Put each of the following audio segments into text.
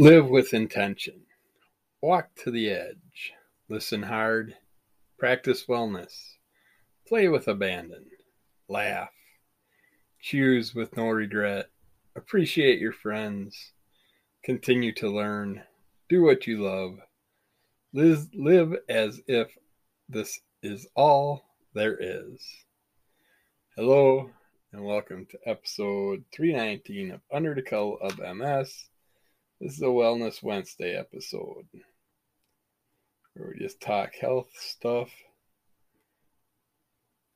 Live with intention. Walk to the edge. Listen hard. Practice wellness. Play with abandon. Laugh. Choose with no regret. Appreciate your friends. Continue to learn. Do what you love. Live, live as if this is all there is. Hello, and welcome to episode 319 of Under the Cloud of MS. This is a Wellness Wednesday episode where we just talk health stuff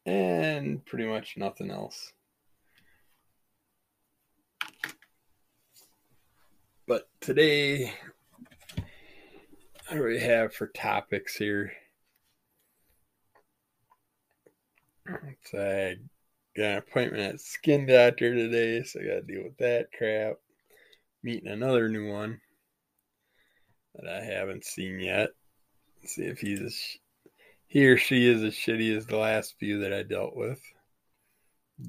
and pretty much nothing else. But today, what do we have for topics here? I uh, got an appointment at skin doctor today, so I got to deal with that crap meeting another new one that I haven't seen yet. Let's see if he's he or she is as shitty as the last few that I dealt with.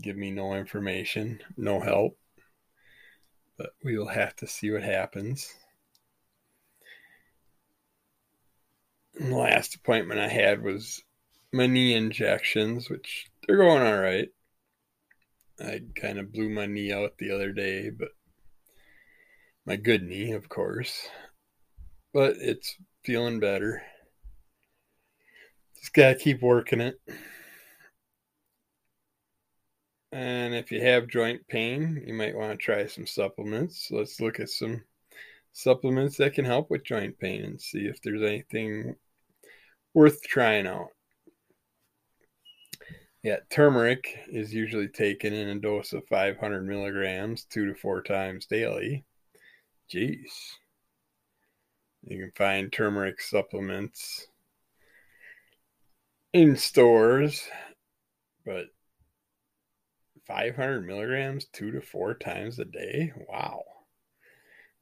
Give me no information, no help. But we will have to see what happens. And the last appointment I had was my knee injections, which they're going all right. I kind of blew my knee out the other day, but my good knee, of course, but it's feeling better. Just got to keep working it. And if you have joint pain, you might want to try some supplements. Let's look at some supplements that can help with joint pain and see if there's anything worth trying out. Yeah, turmeric is usually taken in a dose of 500 milligrams two to four times daily. Jeez. You can find turmeric supplements in stores, but 500 milligrams two to four times a day? Wow.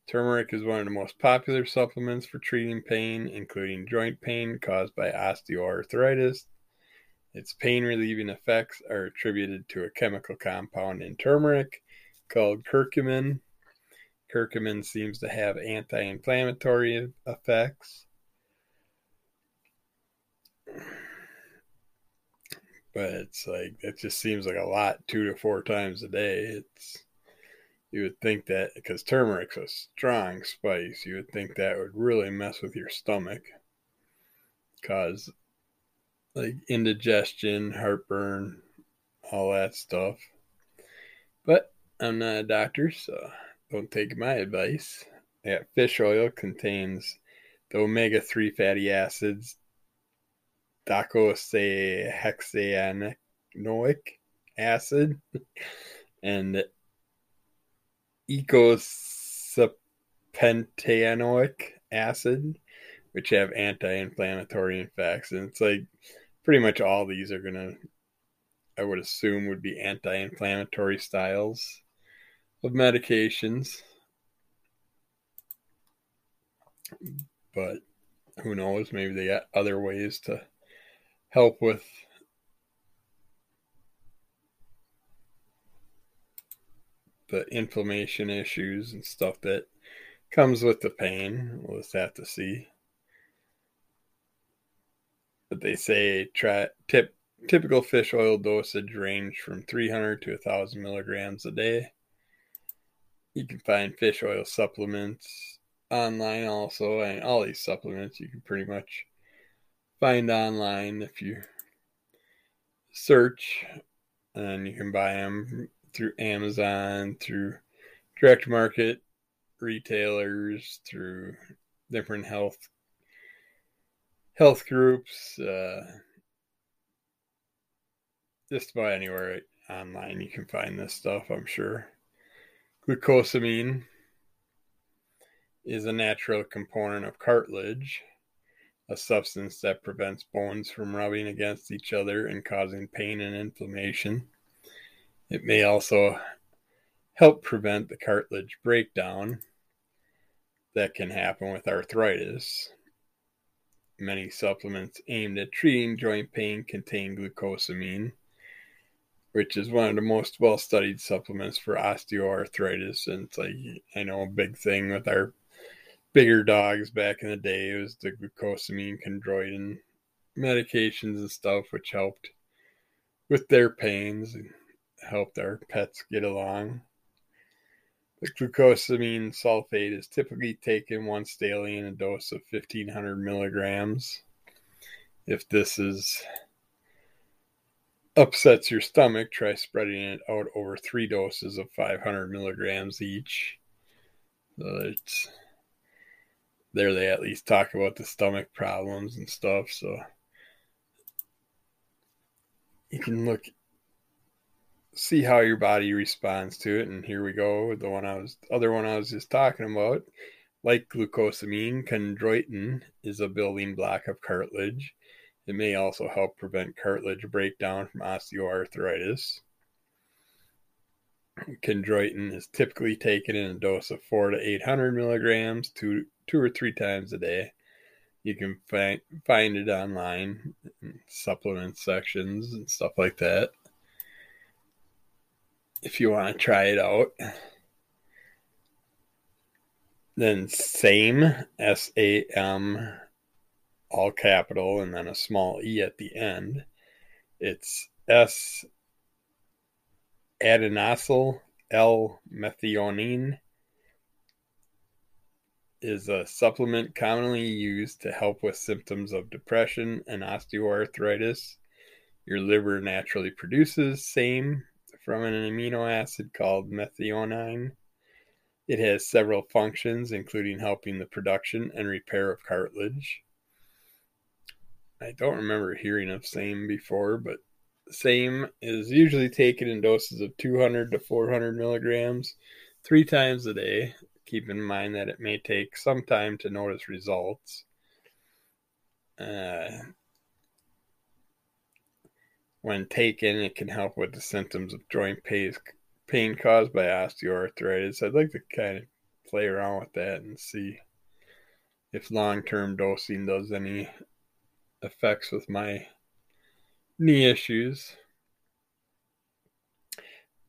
Turmeric is one of the most popular supplements for treating pain, including joint pain caused by osteoarthritis. Its pain relieving effects are attributed to a chemical compound in turmeric called curcumin Curcumin seems to have anti inflammatory effects. But it's like, it just seems like a lot, two to four times a day. It's, you would think that because turmeric's a strong spice, you would think that would really mess with your stomach, cause like indigestion, heartburn, all that stuff. But I'm not a doctor, so don't take my advice. Yeah, fish oil contains the omega 3 fatty acids, docosahexaenoic acid, and eicosapentaenoic acid, which have anti inflammatory effects. And it's like pretty much all these are going to, I would assume, would be anti inflammatory styles of medications. But who knows? Maybe they got other ways to help with the inflammation issues and stuff that comes with the pain. We'll just have to see. But they say try tip typical fish oil dosage range from 300 to 1000 milligrams a day you can find fish oil supplements online also and all these supplements you can pretty much find online if you search. And you can buy them through amazon through direct market retailers through different health health groups uh, just about anywhere online you can find this stuff i'm sure Glucosamine is a natural component of cartilage, a substance that prevents bones from rubbing against each other and causing pain and inflammation. It may also help prevent the cartilage breakdown that can happen with arthritis. Many supplements aimed at treating joint pain contain glucosamine which is one of the most well studied supplements for osteoarthritis. And it's like, I know a big thing with our bigger dogs back in the day, was the glucosamine chondroitin medications and stuff, which helped with their pains and helped our pets get along. The glucosamine sulfate is typically taken once daily in a dose of 1500 milligrams. If this is upsets your stomach, try spreading it out over three doses of 500 milligrams each. So there they at least talk about the stomach problems and stuff. So you can look see how your body responds to it. And here we go. The one I was other one I was just talking about. Like glucosamine, chondroitin is a building block of cartilage. It may also help prevent cartilage breakdown from osteoarthritis. Chondroitin is typically taken in a dose of four to eight hundred milligrams, two two or three times a day. You can find find it online, supplement sections and stuff like that. If you want to try it out. Then same S A M all capital and then a small e at the end. It's S adenosyl L methionine is a supplement commonly used to help with symptoms of depression and osteoarthritis. Your liver naturally produces same from an amino acid called methionine. It has several functions, including helping the production and repair of cartilage. I don't remember hearing of same before, but same is usually taken in doses of 200 to 400 milligrams three times a day. Keep in mind that it may take some time to notice results. Uh, when taken, it can help with the symptoms of joint pain, pain caused by osteoarthritis. I'd like to kind of play around with that and see if long term dosing does any effects with my knee issues.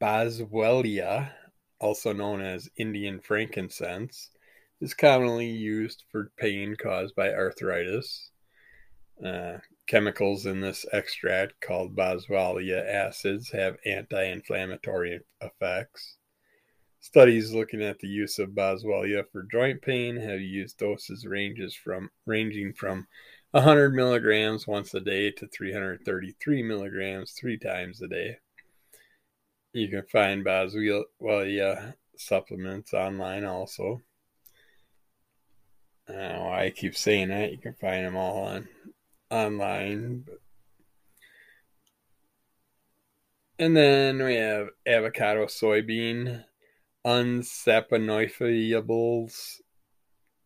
Boswellia, also known as Indian frankincense, is commonly used for pain caused by arthritis. Uh, chemicals in this extract, called boswellia acids, have anti inflammatory effects. Studies looking at the use of boswellia for joint pain have used doses ranges from ranging from 100 milligrams once a day to 333 milligrams three times a day. You can find Boswellia supplements online also. I know I keep saying that. You can find them all on online. And then we have avocado soybean unsaponifiables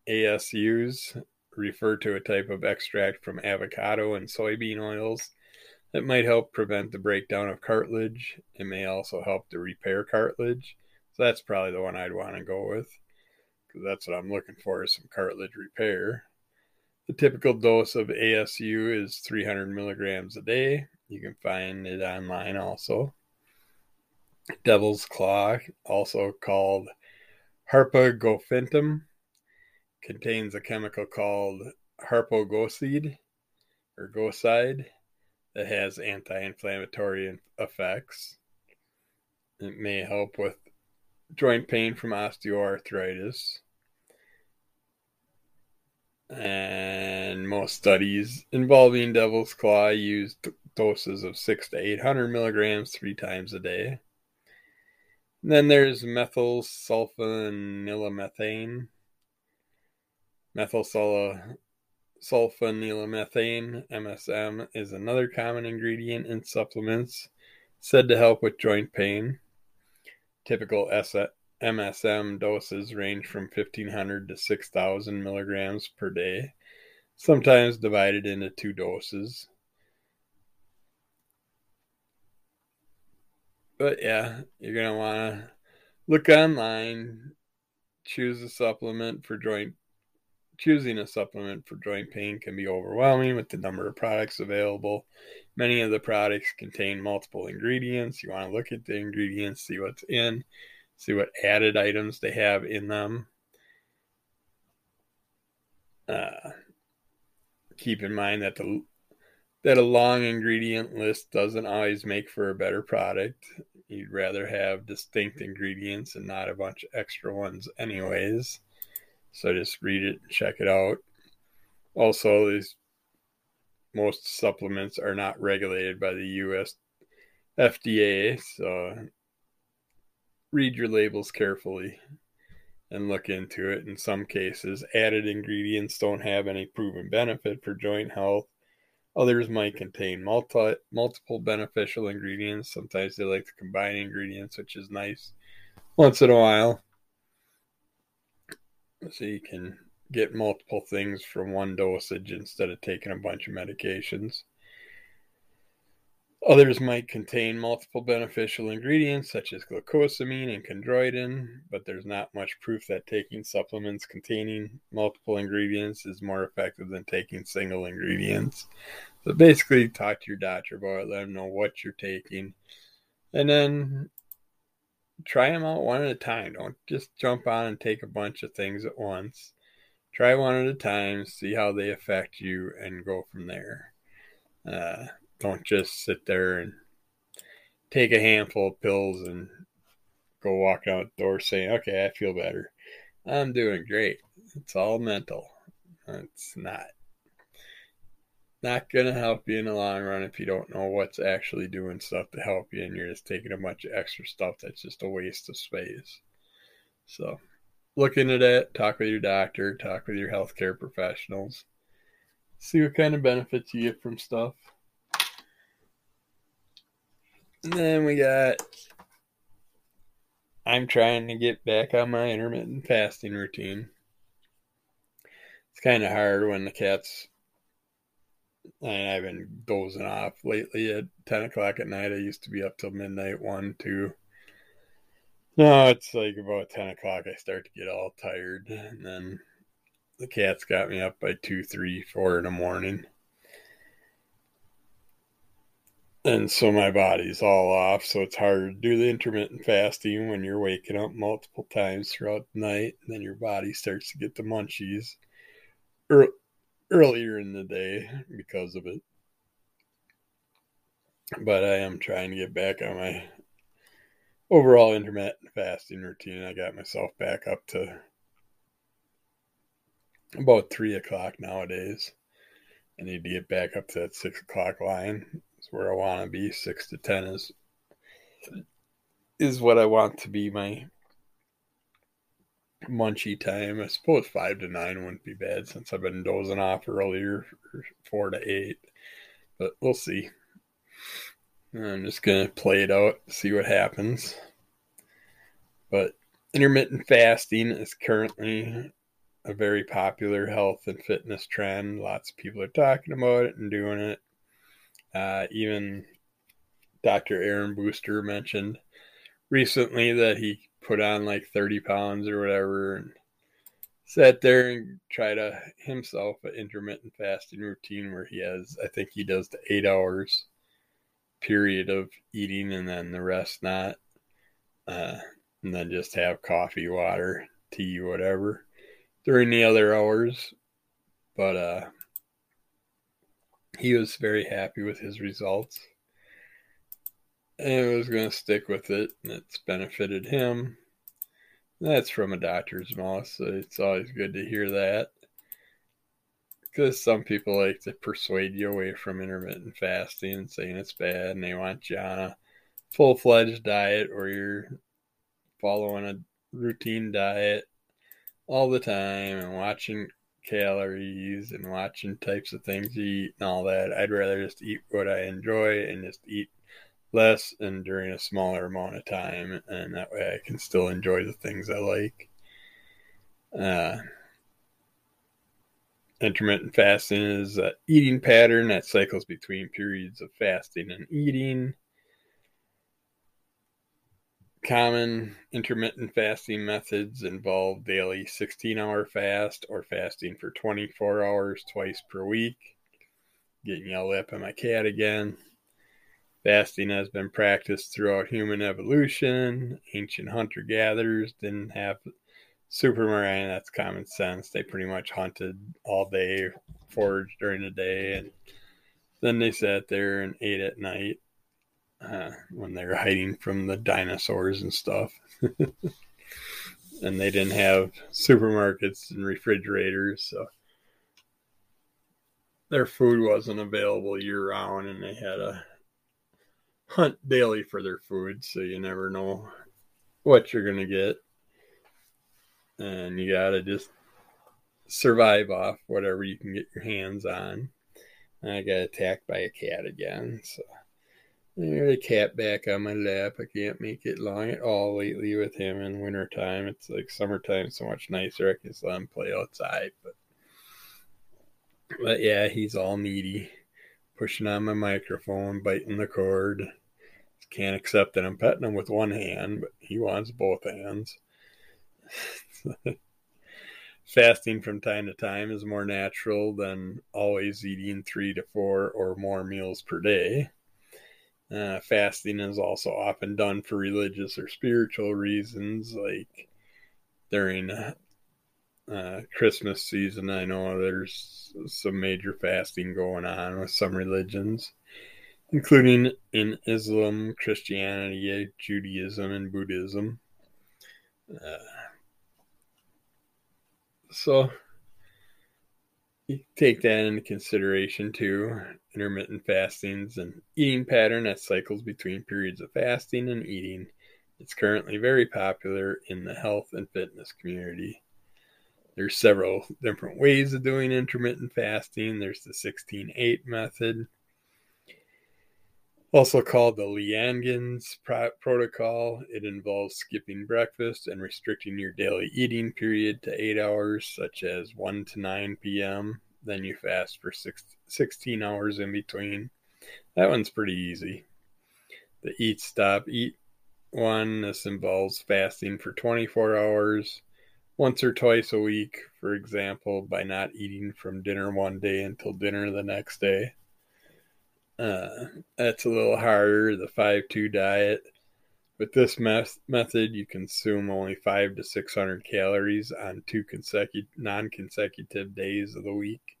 ASUs refer to a type of extract from avocado and soybean oils that might help prevent the breakdown of cartilage. It may also help to repair cartilage. So that's probably the one I'd want to go with because that's what I'm looking for is some cartilage repair. The typical dose of ASU is 300 milligrams a day. You can find it online also. Devil's Claw, also called Harpagophytum, contains a chemical called harpagoside or goside that has anti-inflammatory effects. It may help with joint pain from osteoarthritis. And most studies involving devil's claw use doses of 6 to 800 milligrams three times a day. And then there's methyl sulfonylmethane Methylsulfonylmethane MSM is another common ingredient in supplements said to help with joint pain. Typical MSM doses range from 1500 to 6000 milligrams per day, sometimes divided into two doses. But yeah, you're going to want to look online, choose a supplement for joint Choosing a supplement for joint pain can be overwhelming with the number of products available. Many of the products contain multiple ingredients. You want to look at the ingredients, see what's in, see what added items they have in them. Uh, keep in mind that the that a long ingredient list doesn't always make for a better product. You'd rather have distinct ingredients and not a bunch of extra ones, anyways. So just read it check it out. Also, these most supplements are not regulated by the U.S. FDA, so read your labels carefully and look into it. In some cases, added ingredients don't have any proven benefit for joint health. Others might contain multi, multiple beneficial ingredients. Sometimes they like to combine ingredients, which is nice once in a while. So you can get multiple things from one dosage instead of taking a bunch of medications. Others might contain multiple beneficial ingredients such as glucosamine and chondroitin, but there's not much proof that taking supplements containing multiple ingredients is more effective than taking single ingredients. So basically, talk to your doctor about it, let them know what you're taking, and then try them out one at a time. Don't just jump on and take a bunch of things at once. Try one at a time, see how they affect you, and go from there. Uh, don't just sit there and take a handful of pills and go walk out the door saying, okay, I feel better. I'm doing great. It's all mental. It's not. Not going to help you in the long run if you don't know what's actually doing stuff to help you and you're just taking a bunch of extra stuff that's just a waste of space. So look into that, talk with your doctor, talk with your healthcare professionals, see what kind of benefits you get from stuff. And then we got. I'm trying to get back on my intermittent fasting routine. It's kind of hard when the cats. And I've been dozing off lately at 10 o'clock at night. I used to be up till midnight, 1, 2. No, it's like about 10 o'clock. I start to get all tired. And then the cats got me up by 2, 3, 4 in the morning. and so my body's all off so it's hard to do the intermittent fasting when you're waking up multiple times throughout the night and then your body starts to get the munchies earlier in the day because of it. But i am trying to get back on my overall intermittent fasting routine. I got myself back up to about three o'clock nowadays. I need to get back up to that six o'clock line. Is where I want to be. Six to ten is is what I want to be my munchy time. I suppose five to nine wouldn't be bad since I've been dozing off earlier, four to eight. But we'll see. I'm just gonna play it out, see what happens. But intermittent fasting is currently a very popular health and fitness trend. Lots of people are talking about it and doing it. Uh, even Dr. Aaron Boster mentioned recently that he put on like 30 pounds or whatever and sat there and tried a himself an intermittent fasting routine where he has I think he does the eight hours period of eating and then the rest not uh, and then just have coffee water tea whatever during the other hours. But uh he was very happy with his results and it was going to stick with it and it's benefited him that's from a doctor's mouth so it's always good to hear that because some people like to persuade you away from intermittent fasting and saying it's bad and they want you on a full-fledged diet or you're following a routine diet all the time and watching calories and watching types of things you eat and all that. I'd rather just eat what I enjoy and just eat less and during a smaller amount of time, and that way I can still enjoy the things I like. Uh, intermittent fasting is an eating pattern that cycles between periods of fasting and eating. Common intermittent fasting methods involve daily 16 hour fast or fasting for 24 hours twice per week. Getting yelled at by my cat again. Fasting has been practiced throughout human evolution. Ancient hunter gatherers didn't have supermarket, that's common sense. They pretty much hunted all day, foraged during the day, and then they sat there and ate at night uh, when they were hiding from the dinosaurs and stuff. and they didn't have supermarkets and refrigerators, so their food wasn't available year round, and they had to hunt daily for their food, so you never know what you're gonna get, and you gotta just survive off whatever you can get your hands on. And I got attacked by a cat again, so there's a cat back on my lap. I can't make it long at all lately with him in wintertime. It's like summertime so much nicer. I can let him play outside, but but yeah, he's all needy, pushing on my microphone, biting the cord. Can't accept that I'm petting him with one hand, but he wants both hands. Fasting from time to time is more natural than always eating three to four or more meals per day. Uh, fasting is also often done for religious or spiritual reasons, like during uh, Christmas season. I know there's some major fasting going on with some religions, including in Islam, Christianity, Judaism, and Buddhism. Uh, so you take that into consideration too. Intermittent fastings and eating pattern that cycles between periods of fasting and eating. It's currently very popular in the health and fitness community. There's several different ways of doing intermittent fasting. There's the 16-8 method, also called the Leangains protocol. It involves skipping breakfast and restricting your daily eating period to 8 hours, such as 1 to 9 p.m. Then you fast for six, 16 hours in between. That one's pretty easy. The eat stop eat one, this involves fasting for 24 hours once or twice a week, for example, by not eating from dinner one day until dinner the next day. Uh, that's a little harder, the 5 2 diet. With this method, you consume only 5 to 600 calories on two consecutive, non consecutive days of the week,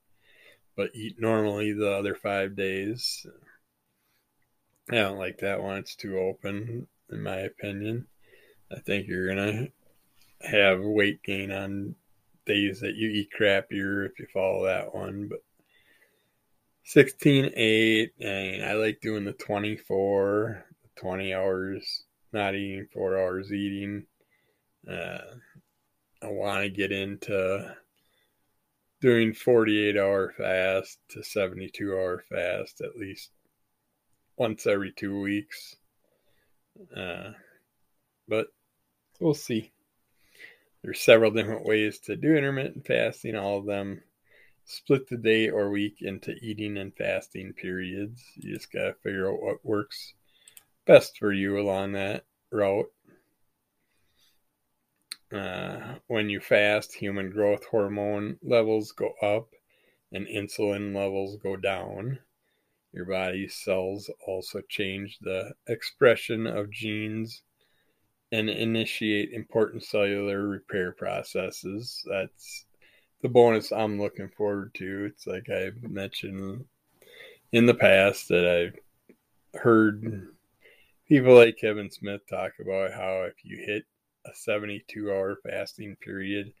but eat normally the other five days. I don't like that one. It's too open, in my opinion. I think you're going to have weight gain on days that you eat crappier if you follow that one. But 16 8, and I like doing the 24, 20 hours not eating, four hours eating. Uh, I want to get into doing 48 hour fast to 72 hour fast at least once every two weeks. Uh, but we'll see. There's several different ways to do intermittent fasting. All of them split the day or week into eating and fasting periods. You just got to figure out what works best for you along that route. Uh, when you fast, human growth hormone levels go up and insulin levels go down. Your body's cells also change the expression of genes and initiate important cellular repair processes. That's the bonus I'm looking forward to. It's like I mentioned in the past that I've heard people like Kevin Smith talk about how if you hit a 72 hour fasting period,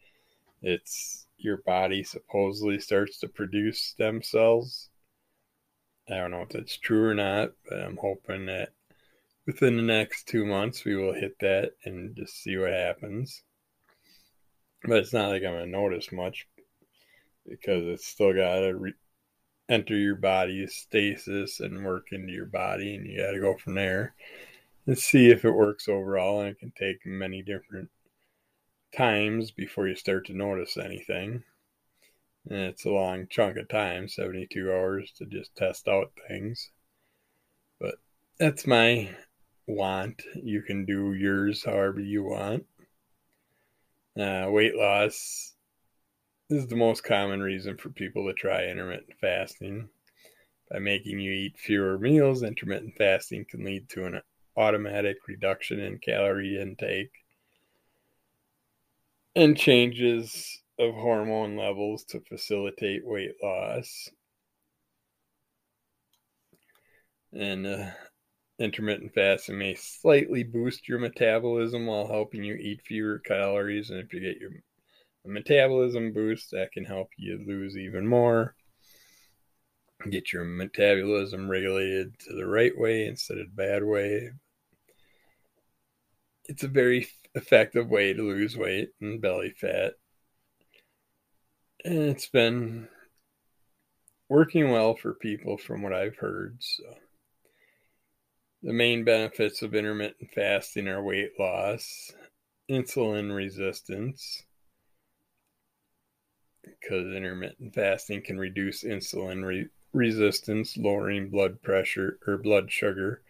it's your body supposedly starts to produce stem cells. I don't know if that's true or not, but I'm hoping that within the next two months, we will hit that and just see what happens. But it's not like I'm to notice much because it's still got to re- enter your body's stasis and work into your body, and you got to go from there and see if it works overall. And it can take many different times before you start to notice anything. And it's a long chunk of time 72 hours to just test out things. But that's my want. You can do yours however you want. Uh, weight loss is the most common reason for people to try intermittent fasting. By making you eat fewer meals, intermittent fasting can lead to an automatic reduction in calorie intake. and changes of hormone levels to facilitate weight loss. And uh, intermittent fasting may slightly boost your metabolism while helping you eat fewer calories. And if you get your metabolism boost, that can help you lose even more. Get your metabolism regulated to the right way instead of the bad way. It's a very effective way to lose weight and belly fat. And it's been working well for people from what I've heard. So the main benefits of intermittent fasting are weight loss, insulin resistance, because intermittent fasting can reduce insulin re- resistance, lowering blood pressure or blood sugar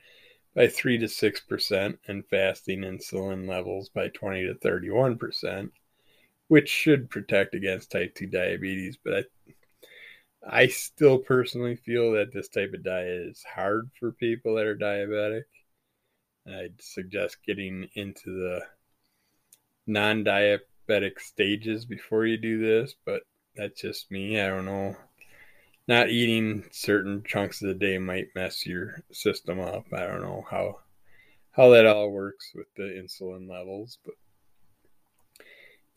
by 3 to 6% and fasting insulin levels by 20 to 31%, which should protect against type 2 diabetes. But I, I still personally feel that this type of diet is hard for people that are diabetic. I'd suggest getting into the non diabetic stages before you do this, but that's just me. I don't know not eating certain chunks of the day might mess your system up. I don't know how how that all works with the insulin levels, but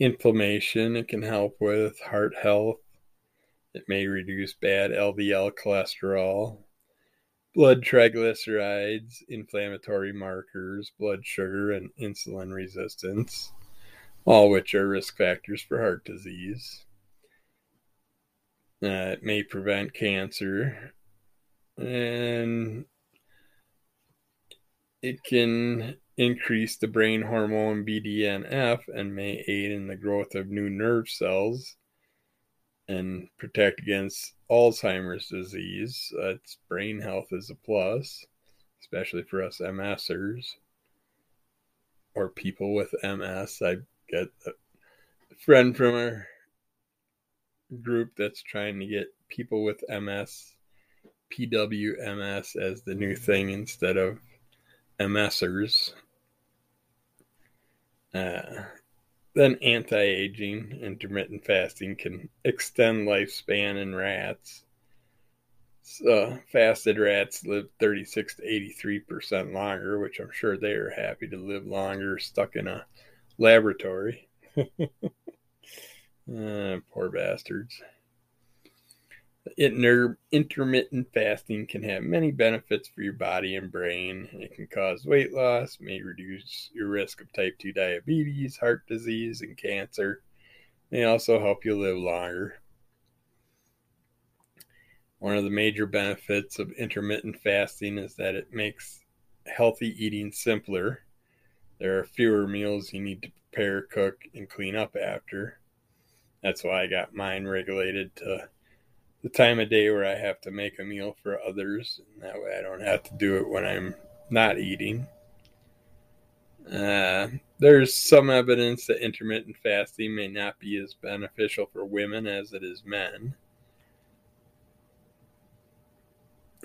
inflammation it can help with heart health. It may reduce bad LDL cholesterol, blood triglycerides, inflammatory markers, blood sugar, and insulin resistance, all which are risk factors for heart disease. Uh, it may prevent cancer. And it can increase the brain hormone BDNF and may aid in the growth of new nerve cells and protect against Alzheimer's disease. Uh, its brain health is a plus, especially for us MSers or people with MS. I get a friend from our group that's trying to get people with MS, PWMS as the new thing instead of MSers. Uh, then anti aging, intermittent fasting can extend lifespan in rats. So, fasted rats live 36 to 83% longer, which I'm sure they are happy to live longer stuck in a laboratory. Uh, poor bastards. Inter- intermittent fasting can have many benefits for your body and brain. It can cause weight loss, may reduce your risk of type 2 diabetes, heart disease, and cancer. May also help you live longer. One of the major benefits of intermittent fasting is that it makes healthy eating simpler. There are fewer meals you need to prepare, cook, and clean up after. That's why I got mine regulated to the time of day where I have to make a meal for others. And that way I don't have to do it when I'm not eating. Uh, there's some evidence that intermittent fasting may not be as beneficial for women as it is men.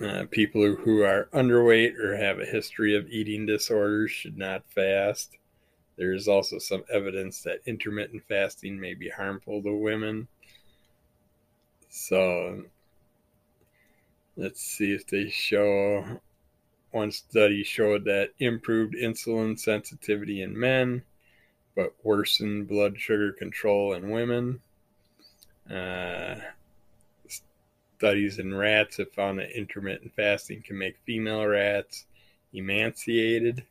Uh, people who are underweight or have a history of eating disorders should not fast. There is also some evidence that intermittent fasting may be harmful to women. So let's see if they show. One study showed that improved insulin sensitivity in men, but worsened blood sugar control in women. Uh, studies in rats have found that intermittent fasting can make female rats emaciated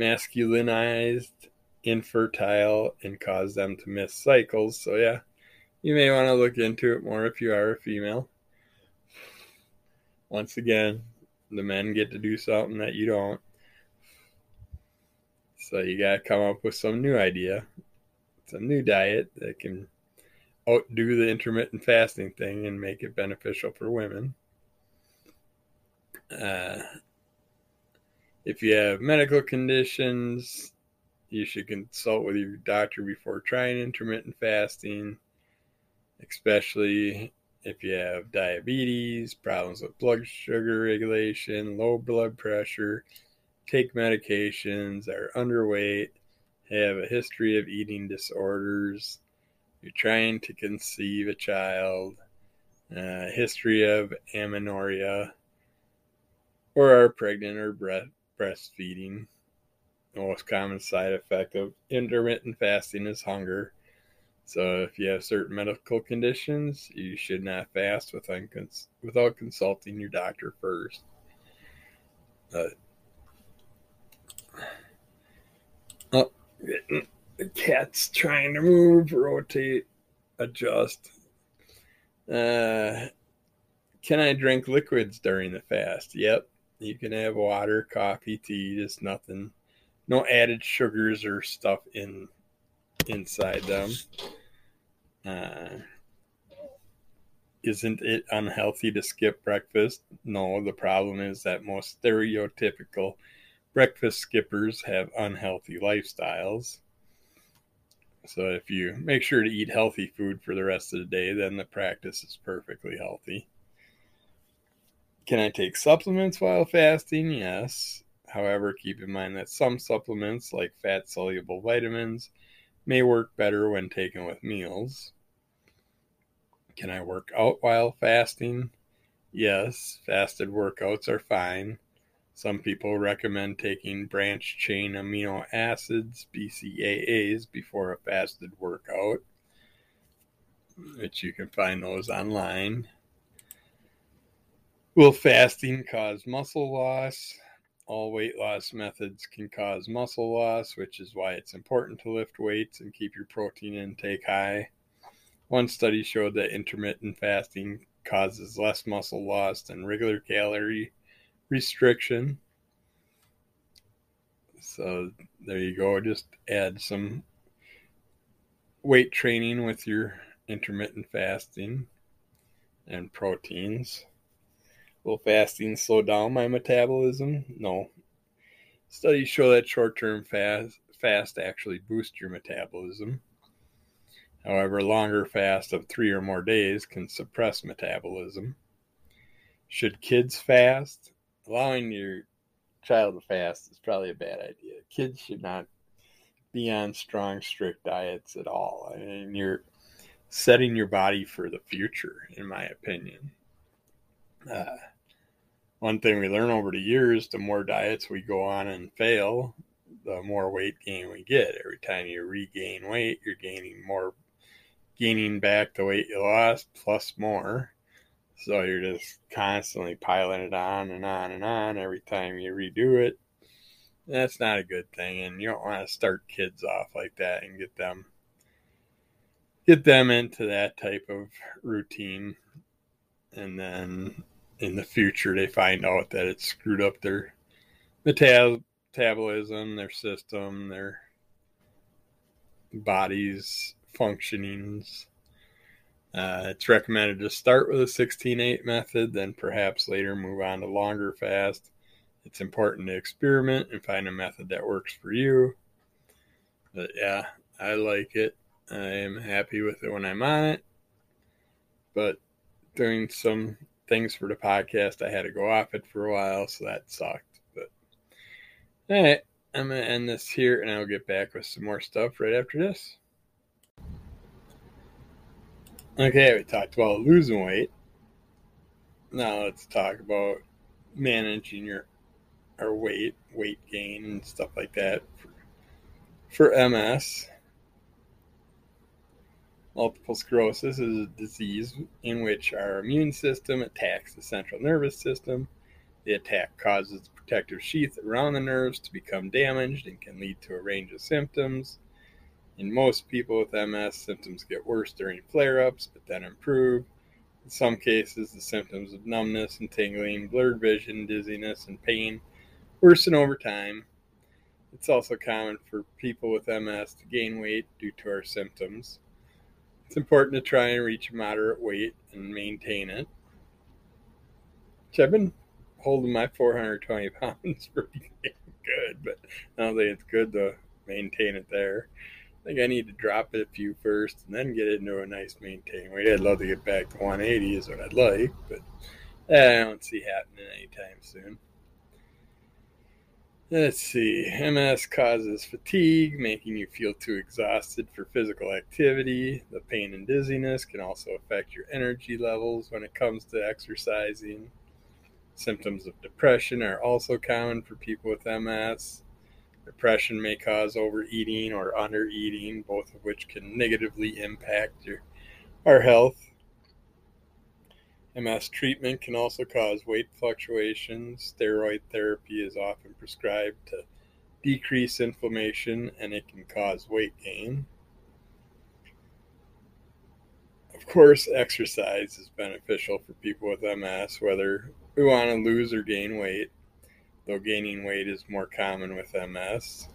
masculinized, infertile, and cause them to miss cycles. So, yeah, you may want to look into it more if you are a female. Once again, the men get to do something that you don't. So, you got to come up with some new idea, some new diet that can outdo the intermittent fasting thing and make it beneficial for women. Uh, if you have medical conditions, you should consult with your doctor before trying intermittent fasting, especially if you have diabetes, problems with blood sugar regulation, low blood pressure, take medications, are underweight, have a history of eating disorders, you're trying to conceive a child, uh, history of amenorrhea, or are pregnant or breast, breastfeeding. The most common side effect of intermittent fasting is hunger. So, if you have certain medical conditions, you should not fast without consulting your doctor first. Oh, the cat's trying to move, rotate, adjust. Uh, can I drink liquids during the fast? Yep. You can have water, coffee, tea, just nothing, no added sugars or stuff in inside them. Uh, isn't it unhealthy to skip breakfast? No, the problem is that most stereotypical breakfast skippers have unhealthy lifestyles. So if you make sure to eat healthy food for the rest of the day, then the practice is perfectly healthy. Can I take supplements while fasting? Yes. However, keep in mind that some supplements, like fat soluble vitamins, may work better when taken with meals. Can I work out while fasting? Yes, fasted workouts are fine. Some people recommend taking branched chain amino acids, BCAAs, before a fasted workout, which you can find those online. Will fasting cause muscle loss? All weight loss methods can cause muscle loss, which is why it's important to lift weights and keep your protein intake high. One study showed that intermittent fasting causes less muscle loss than regular calorie restriction. So there you go. Just add some weight training with your intermittent fasting and proteins. Will fasting slow down my metabolism? No. Studies show that short term fast, fast actually boosts your metabolism. However, longer fast of three or more days can suppress metabolism. Should kids fast? Allowing your child to fast is probably a bad idea. Kids should not be on strong, strict diets at all. I mean, you're setting your body for the future, in my opinion. Uh, one thing we learn over the years the more diets we go on and fail, the more weight gain we get. Every time you regain weight, you're gaining more, gaining back the weight you lost plus more. So you're just constantly piling it on and on and on every time you redo it. That's not a good thing, and you don't want to start kids off like that and get them get them into that type of routine and then in the future they find out that it screwed up their metabolism, their system, their body's functionings. Uh, it's recommended to start with a 16-8 method, then perhaps later move on to longer fast. It's important to experiment and find a method that works for you. But yeah, I like it. I am happy with it when I'm on it. But doing some things for the podcast. I had to go off it for a while, so that sucked. But all right, I'm gonna end this here, and I'll get back with some more stuff right after this. Okay, we talked about losing weight. Now let's talk about managing your our weight, weight gain, and stuff like that for, for MS. Multiple sclerosis is a disease in which our immune system attacks the central nervous system. The attack causes the protective sheath around the nerves to become damaged and can lead to a range of symptoms. In most people with MS, symptoms get worse during flare ups but then improve. In some cases, the symptoms of numbness and tingling, blurred vision, dizziness, and pain worsen over time. It's also common for people with MS to gain weight due to our symptoms. It's important to try and reach a moderate weight and maintain it. Which I've been holding my 420 pounds pretty good, but I don't think it's good to maintain it there. I think I need to drop it a few first and then get it into a nice maintain weight. I'd love to get back to 180 is what I'd like, but eh, I don't see happening anytime soon. Let's see. MS causes fatigue, making you feel too exhausted for physical activity. The pain and dizziness can also affect your energy levels when it comes to exercising. Symptoms of depression are also common for people with MS. Depression may cause overeating or undereating, both of which can negatively impact your, our health. MS treatment can also cause weight fluctuations. Steroid therapy is often prescribed to decrease inflammation and it can cause weight gain. Of course, exercise is beneficial for people with MS, whether we want to lose or gain weight, though gaining weight is more common with MS.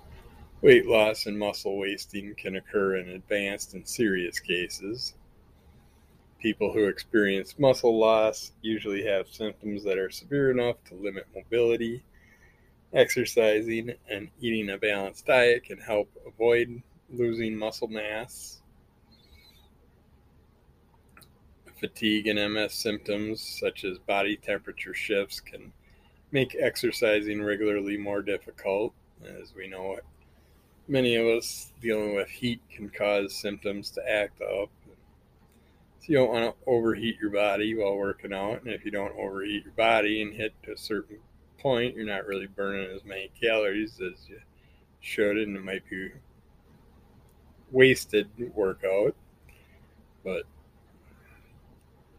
Weight loss and muscle wasting can occur in advanced and serious cases people who experience muscle loss usually have symptoms that are severe enough to limit mobility. Exercising and eating a balanced diet can help avoid losing muscle mass. Fatigue and MS symptoms, such as body temperature shifts, can make exercising regularly more difficult. As we know, many of us dealing with heat can cause symptoms to act up so you don't want to overheat your body while working out. And if you don't overheat your body and hit a certain point, you're not really burning as many calories as you should, and it might be wasted workout. But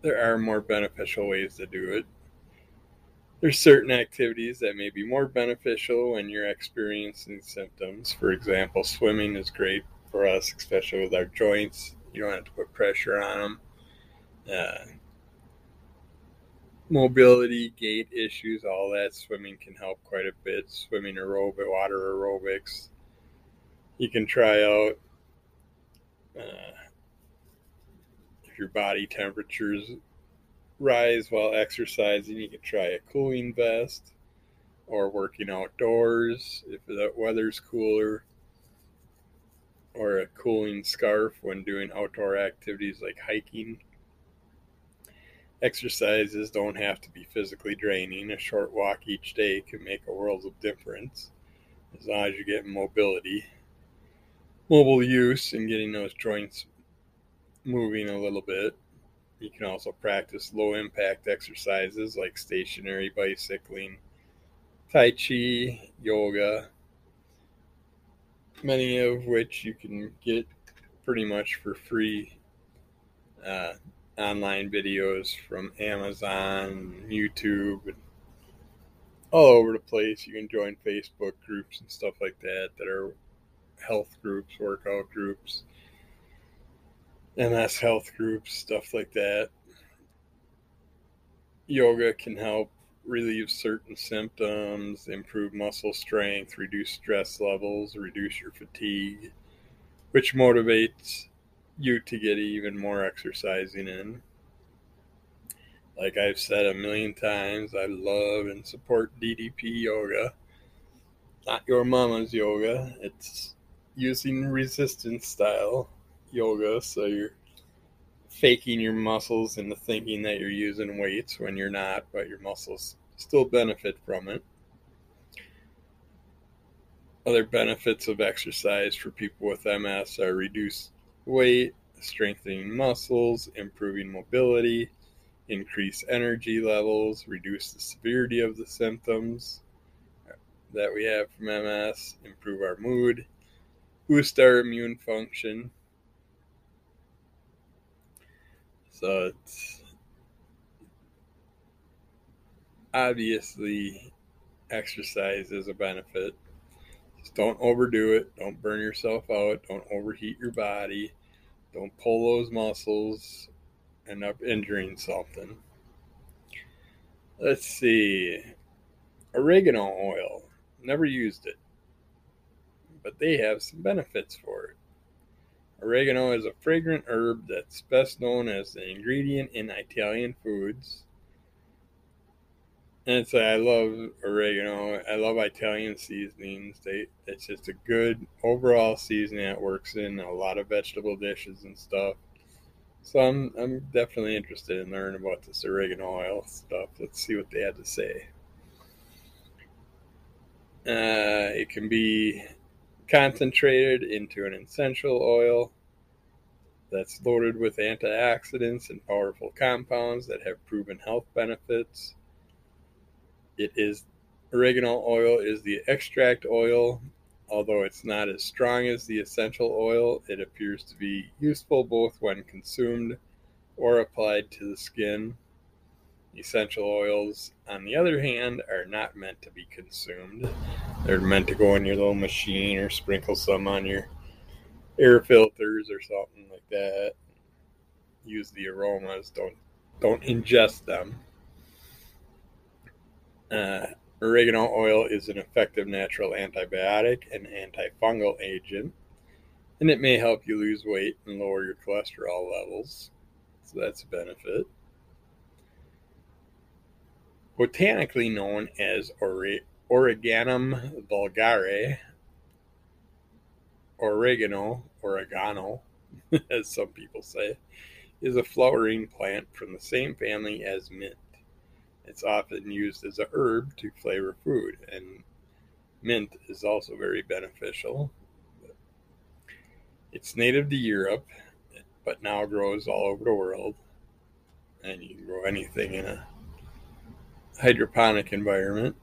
there are more beneficial ways to do it. There's certain activities that may be more beneficial when you're experiencing symptoms. For example, swimming is great for us, especially with our joints. You don't have to put pressure on them mobility, gait issues, all that. Swimming can help quite a bit. Swimming aerobic, water aerobics. You can try out uh, if your body temperatures rise while exercising. You can try a cooling vest or working outdoors if the weather's cooler or a cooling scarf when doing outdoor activities like hiking Exercises don't have to be physically draining. A short walk each day can make a world of difference as long as you get mobility, mobile use, and getting those joints moving a little bit. You can also practice low impact exercises like stationary bicycling, Tai Chi, yoga, many of which you can get pretty much for free uh, online videos from Amazon, YouTube, and all over the place. You can join Facebook groups and stuff like that that are health groups, workout groups, MS health groups, stuff like that. Yoga can help relieve certain symptoms, improve muscle strength, reduce stress levels, reduce your fatigue, which motivates you to get even more exercising in. Like I've said a million times, I love and support DDP yoga. Not your mama's yoga. It's using resistance style yoga. So you're faking your muscles into thinking that you're using weights when you're not, but your muscles still benefit from it. Other benefits of exercise for people with MS are reduced weight, strengthening muscles, improving mobility, increase energy levels, reduce the severity of the symptoms that we have from MS, improve our mood, boost our immune function. So it's obviously exercise is a benefit. Just don't overdo it. Don't burn yourself out. Don't overheat your body. Don't pull those muscles. End up injuring something. Let's see. Oregano oil. Never used it. But they have some benefits for it. Oregano is a fragrant herb that's best known as an ingredient in Italian foods. And it's I love oregano. I love Italian seasonings. They it's just a good overall seasoning that works in a lot of vegetable dishes and stuff. So I'm I'm definitely interested in learning about this oregano oil stuff. Let's see what they had to say. Uh, it can be concentrated into an essential oil that's loaded with antioxidants and powerful compounds that have proven health benefits. It is oregano oil is the extract oil. Although it's not as strong as the essential oil, it appears to be useful both when consumed or applied to the skin. Essential oils, on the other hand, are not meant to be consumed. They're meant to go in your little machine or sprinkle some on your air filters or something like that. Use the aromas. Don't don't ingest them. Uh, oregano oil is an effective natural antibiotic and antifungal agent, and it may help you lose weight and lower your cholesterol levels. So that's a benefit. Botanically known as ore- Origanum vulgare, oregano, oregano, as some people say, is a flowering plant from the same family as mint. It's often used as a herb to flavor food, and mint is also very beneficial. It's native to Europe, but now grows all over the world. And you can grow anything in a hydroponic environment.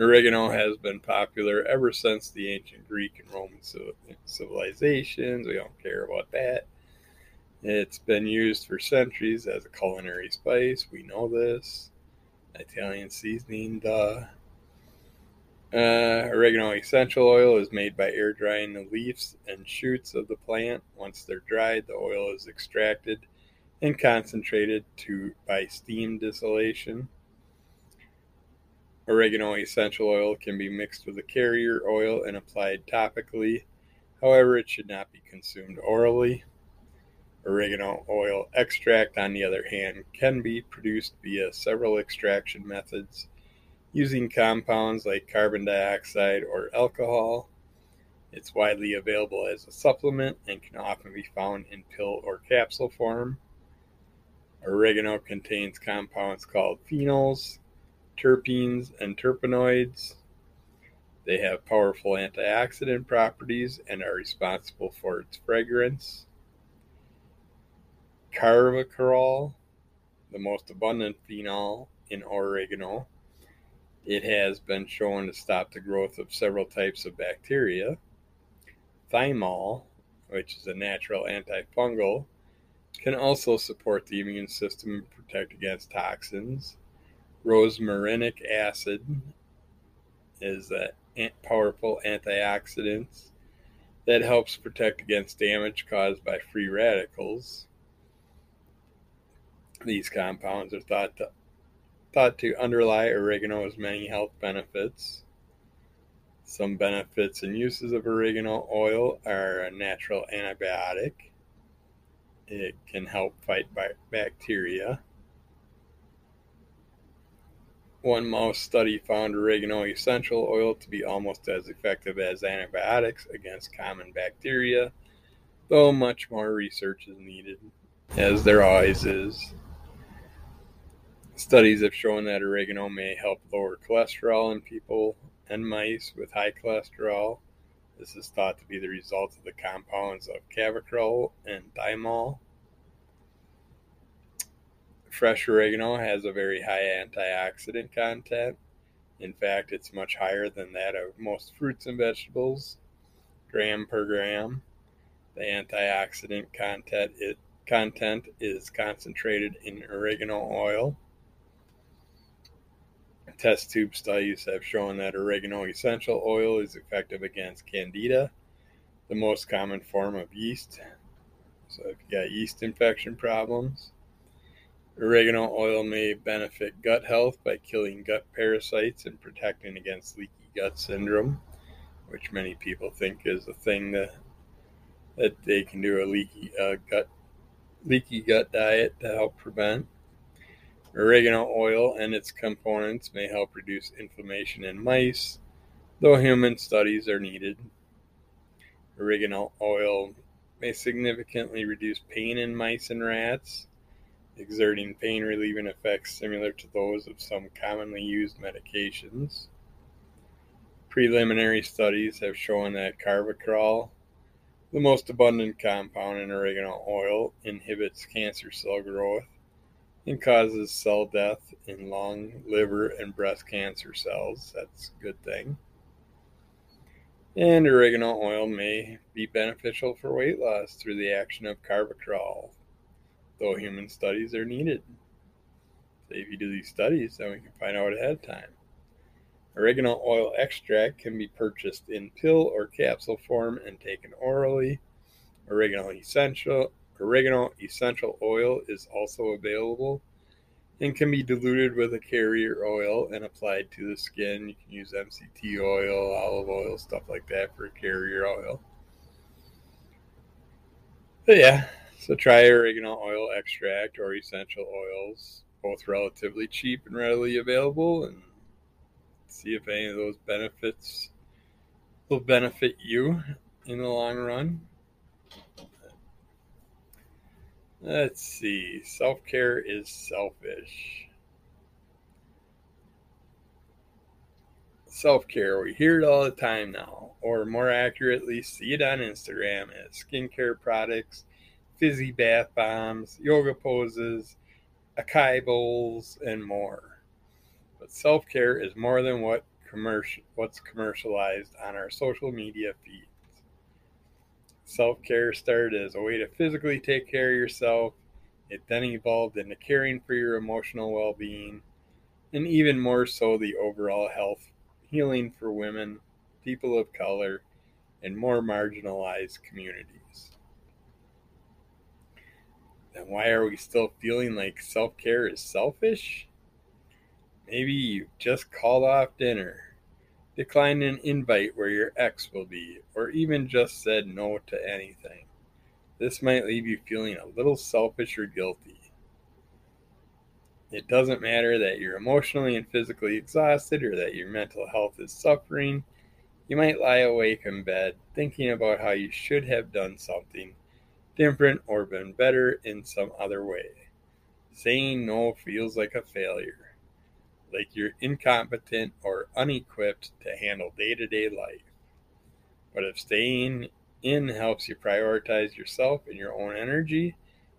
Oregano has been popular ever since the ancient Greek and Roman civilizations. We don't care about that. It's been used for centuries as a culinary spice. We know this. Italian seasoning, duh. Uh, oregano essential oil is made by air drying the leaves and shoots of the plant. Once they're dried, the oil is extracted and concentrated to by steam distillation. Oregano essential oil can be mixed with a carrier oil and applied topically. However, it should not be consumed orally. Oregano oil extract, on the other hand, can be produced via several extraction methods using compounds like carbon dioxide or alcohol. It's widely available as a supplement and can often be found in pill or capsule form. Oregano contains compounds called phenols, terpenes, and terpenoids. They have powerful antioxidant properties and are responsible for its fragrance. Carvacrol, the most abundant phenol in oregano. It has been shown to stop the growth of several types of bacteria. Thymol, which is a natural antifungal, can also support the immune system and protect against toxins. Rosmarinic acid is a powerful antioxidant that helps protect against damage caused by free radicals. These compounds are thought to, thought to underlie oregano's many health benefits. Some benefits and uses of oregano oil are a natural antibiotic. It can help fight bacteria. One mouse study found oregano essential oil to be almost as effective as antibiotics against common bacteria, though much more research is needed, as there always is. Studies have shown that oregano may help lower cholesterol in people and mice with high cholesterol. This is thought to be the result of the compounds of carvacrol and thymol. Fresh oregano has a very high antioxidant content. In fact, it's much higher than that of most fruits and vegetables, gram per gram. The antioxidant content it, content is concentrated in oregano oil. Test tube studies have shown that oregano essential oil is effective against candida, the most common form of yeast. So if you got yeast infection problems, Oregano oil may benefit gut health by killing gut parasites and protecting against leaky gut syndrome, which many people think is a thing that that they can do a leaky uh, gut leaky gut diet to help prevent. Oregano oil and its components may help reduce inflammation in mice, though human studies are needed. Oregano oil may significantly reduce pain in mice and rats exerting pain relieving effects similar to those of some commonly used medications. Preliminary studies have shown that carvacrol, the most abundant compound in oregano oil, inhibits cancer cell growth and causes cell death in lung, liver, and breast cancer cells. That's a good thing. And oregano oil may be beneficial for weight loss through the action of carvacrol, though human studies are needed. So if you do these studies, then we can find out ahead of time. Oregano oil extract can be purchased in pill or capsule form and taken orally. Oregano essential oregano essential oil is also available and can be diluted with a carrier oil and applied to the skin. You can use MCT oil, olive oil, stuff like that for carrier oil. But yeah, so try oregano oil extract or essential oils, both relatively cheap and readily available, and see if any of those benefits will benefit you in the long run. Let's see. Self care is selfish. Self care, we hear it all the time now, or more accurately, see it on Instagram as skincare products, fizzy bath bombs, yoga poses, acai bowls, and more. But self care is more than what commercial what's commercialized on our social media feeds. Self care started as a way to physically take care of yourself. It then evolved into caring for your emotional well being, and even more so, the overall health healing for women, people of color, and more marginalized communities. Then why are we still feeling like self care is selfish? Maybe you just called off dinner, declined an invite where your ex will be, or even just said no to anything. This might leave you feeling a little selfish or guilty. It doesn't matter that you're emotionally and physically exhausted or that your mental health is suffering. You might lie awake in bed thinking about how you should have done something different or been better in some other way. Saying no feels like a failure like you're incompetent or unequipped to handle day to day life. But if staying in helps you prioritize yourself and your own energy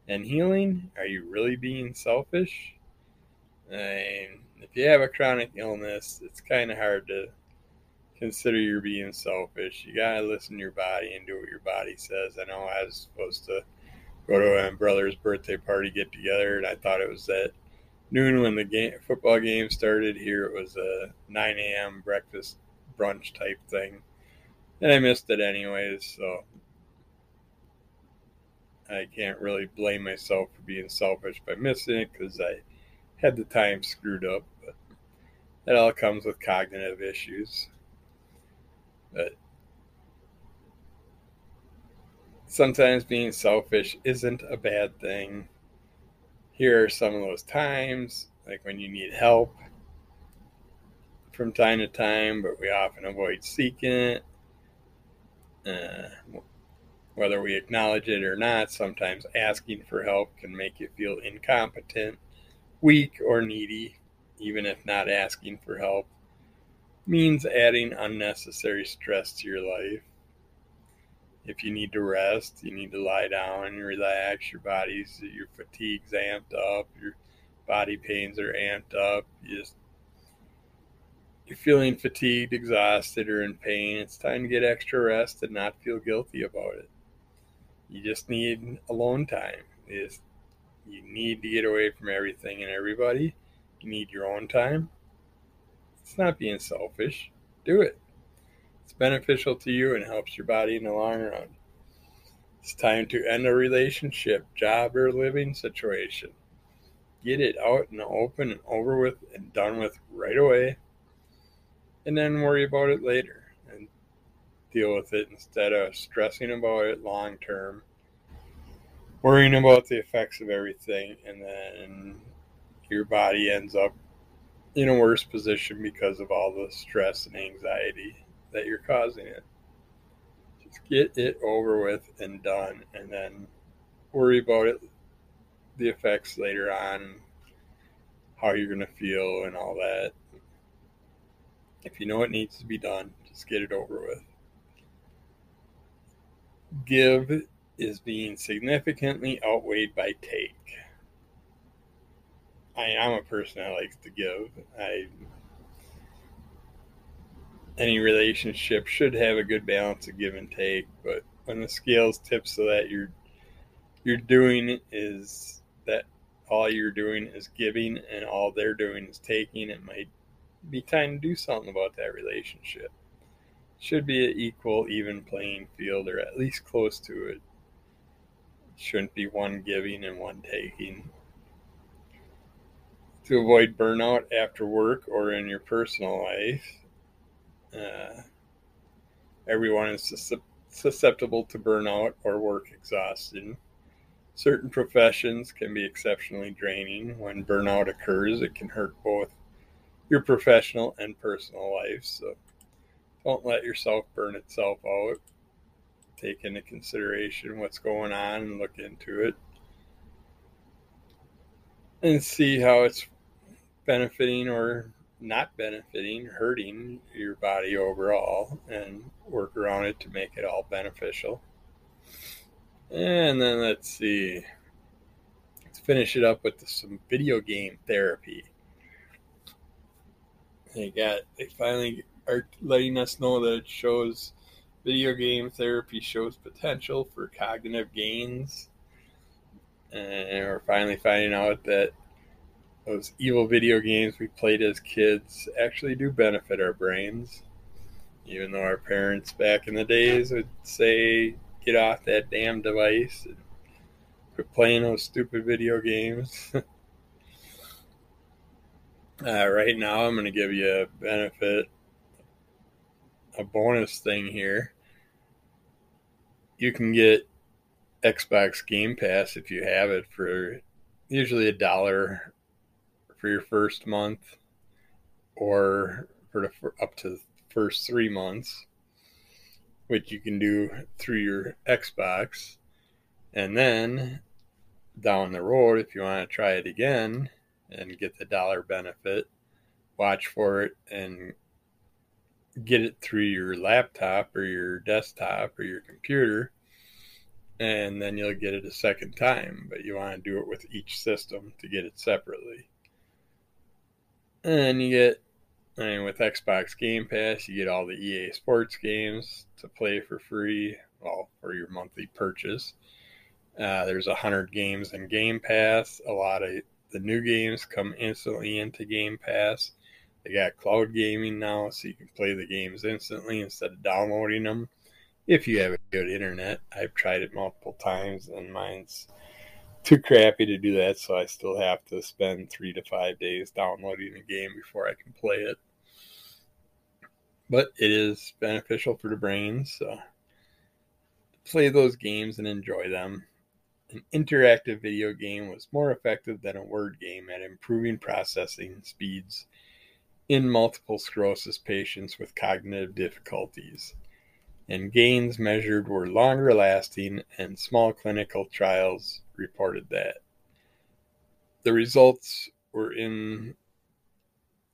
and healing, are you really being selfish? Mean, if you have a chronic illness, it's kind of hard to consider you're being selfish. You gotta listen to your body and do what your body says. I know I was supposed to go to my brother's birthday party get together, and I thought it was that noon when the game football game started. Here it was a 9 a.m. breakfast brunch type thing, and I missed it anyways. So I can't really blame myself for being selfish by missing it because I had the time screwed up. But it all comes with cognitive issues. But sometimes being selfish isn't a bad thing here are some of those times, like when you need help from time to time, but we often avoid seeking it. Uh, whether we acknowledge it or not, sometimes asking for help can make you feel incompetent, weak, or needy, even if not asking for help means adding unnecessary stress to your life. If you need to rest, you need to lie down and relax. Your body's, your fatigue's amped up, your body pains are amped up. You just, you're feeling fatigued, exhausted, or in pain. It's time to get extra rest and not feel guilty about it. You just need alone time. You, you need to get away from everything and everybody. You need your own time. It's not being selfish. Do it. It's beneficial to you and helps your body in the long run. It's time to end a relationship, job, or living situation. Get it out the open and over with and done with right away. And then worry about it later and deal with it instead of stressing about it long term, worrying about the effects of everything, and then your body ends up in a worse position because of all the stress and anxiety that you're causing it. Just get it over with and done, and then worry about it, the effects later on, how you're going to feel, and all that. If you know it needs to be done, Just get it over with. Give is being significantly outweighed by take. I, am a person that likes to give. I any relationship should have a good balance of give and take, but when the scales tip so that you're you're doing is that all you're doing is giving and all they're doing is taking, it might be time to do something about that relationship. Should be an equal, even playing field, or at least close to it. Shouldn't be one giving and one taking. To avoid burnout after work or in your personal life, uh, everyone is susceptible to burnout or work exhaustion. Certain professions can be exceptionally draining. When burnout occurs, it can hurt both your professional and personal life. So don't let yourself burn itself out. Take into consideration what's going on and look into it and see how it's benefiting or not benefiting, hurting your body overall, and work around it to make it all beneficial. And then let's see. Let's finish it up with some video game therapy. They got they finally are letting us know that it shows video game therapy shows potential for cognitive gains. And we're finally finding out that those evil video games we played as kids actually do benefit our brains. Even though our parents back in the days would say get off that damn device and quit playing those stupid video games. uh, right now, I'm going to give you a benefit, a bonus thing here. You can get Xbox Game Pass if you have it for usually a dollar for your first month or for the, for up to the first three months which you can do through your Xbox. And then down the road, if you want to try it again and get the dollar benefit, watch for it and get it through your laptop or your desktop or your computer. And then you'll get it a second time, but you want to do it with each system to get it separately. And you get and with Xbox Game Pass, you get all the EA Sports games to play for free, well, for your monthly purchase. Uh, there's a hundred games in Game Pass. A lot of the new games come instantly into Game Pass. They got cloud gaming now, so you can play the games instantly instead of downloading them. If you have a good internet, I've tried it multiple times, and mine's too crappy to do that, so I still have to spend three to five days downloading a game before I can play it. But it is beneficial for the brain, so play those games and enjoy them. An interactive video game was more effective than a word game at improving processing speeds in multiple sclerosis patients with cognitive difficulties and gains measured were longer lasting, and small clinical trials reported that. The results were in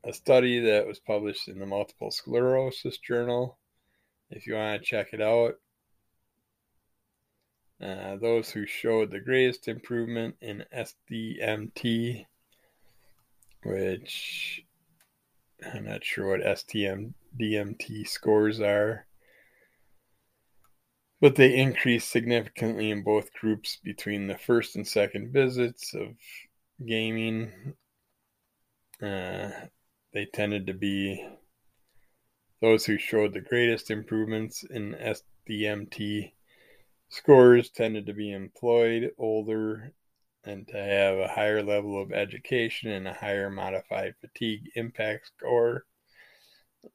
a study that was published in the Multiple Sclerosis Journal. If you want to check it out, uh, those who showed the greatest improvement in SDMT, which I'm not sure what STM DMT scores are, but they increased significantly in both groups between the first and second visits of gaming. Uh, they tended to be those who showed the greatest improvements in SDMT scores tended to be employed, older, and to have a higher level of education and a higher modified fatigue impact score.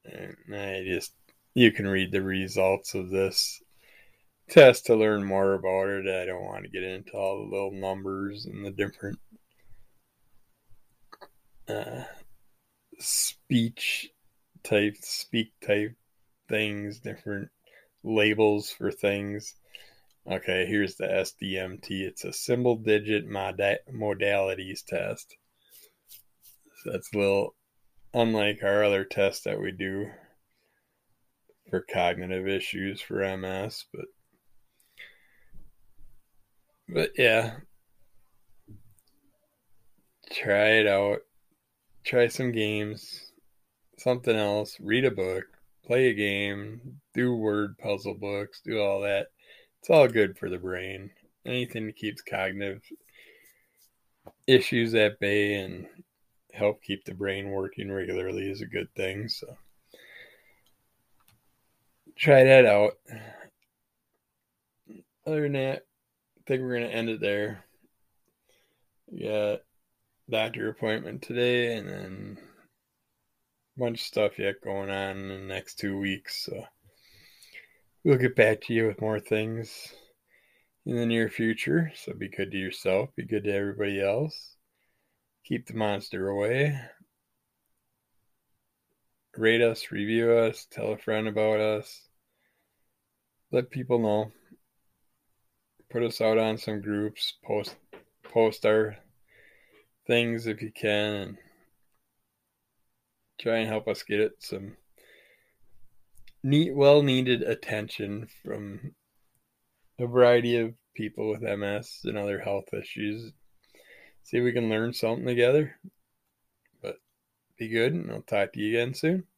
And I just, you can read the results of this test to learn more about it. I don't want to get into all the little numbers and the different uh, speech type, speak type things, different labels for things. Okay, here's the SDMT. It's a symbol digit mod- modalities test. So that's a little unlike our other tests that we do for cognitive issues for MS, but but yeah, try it out. Try some games, something else. Read a book, play a game, do word puzzle books, do all that. It's all good for the brain. Anything that keeps cognitive issues at bay and help keep the brain working regularly is a good thing. So try that out. Other than that, think we're gonna end it there. Got doctor appointment today and then a bunch of stuff yet going on in the next two weeks. So we'll get back to you with more things in the near future. So be good to yourself, be good to everybody else. Keep the monster away. Rate us, review us, tell a friend about us. Let people know. Put us out on some groups, post post our things if you can and try and help us get it some neat well needed attention from a variety of people with MS and other health issues. See if we can learn something together. But be good, and I'll talk to you again soon.